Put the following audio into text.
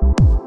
you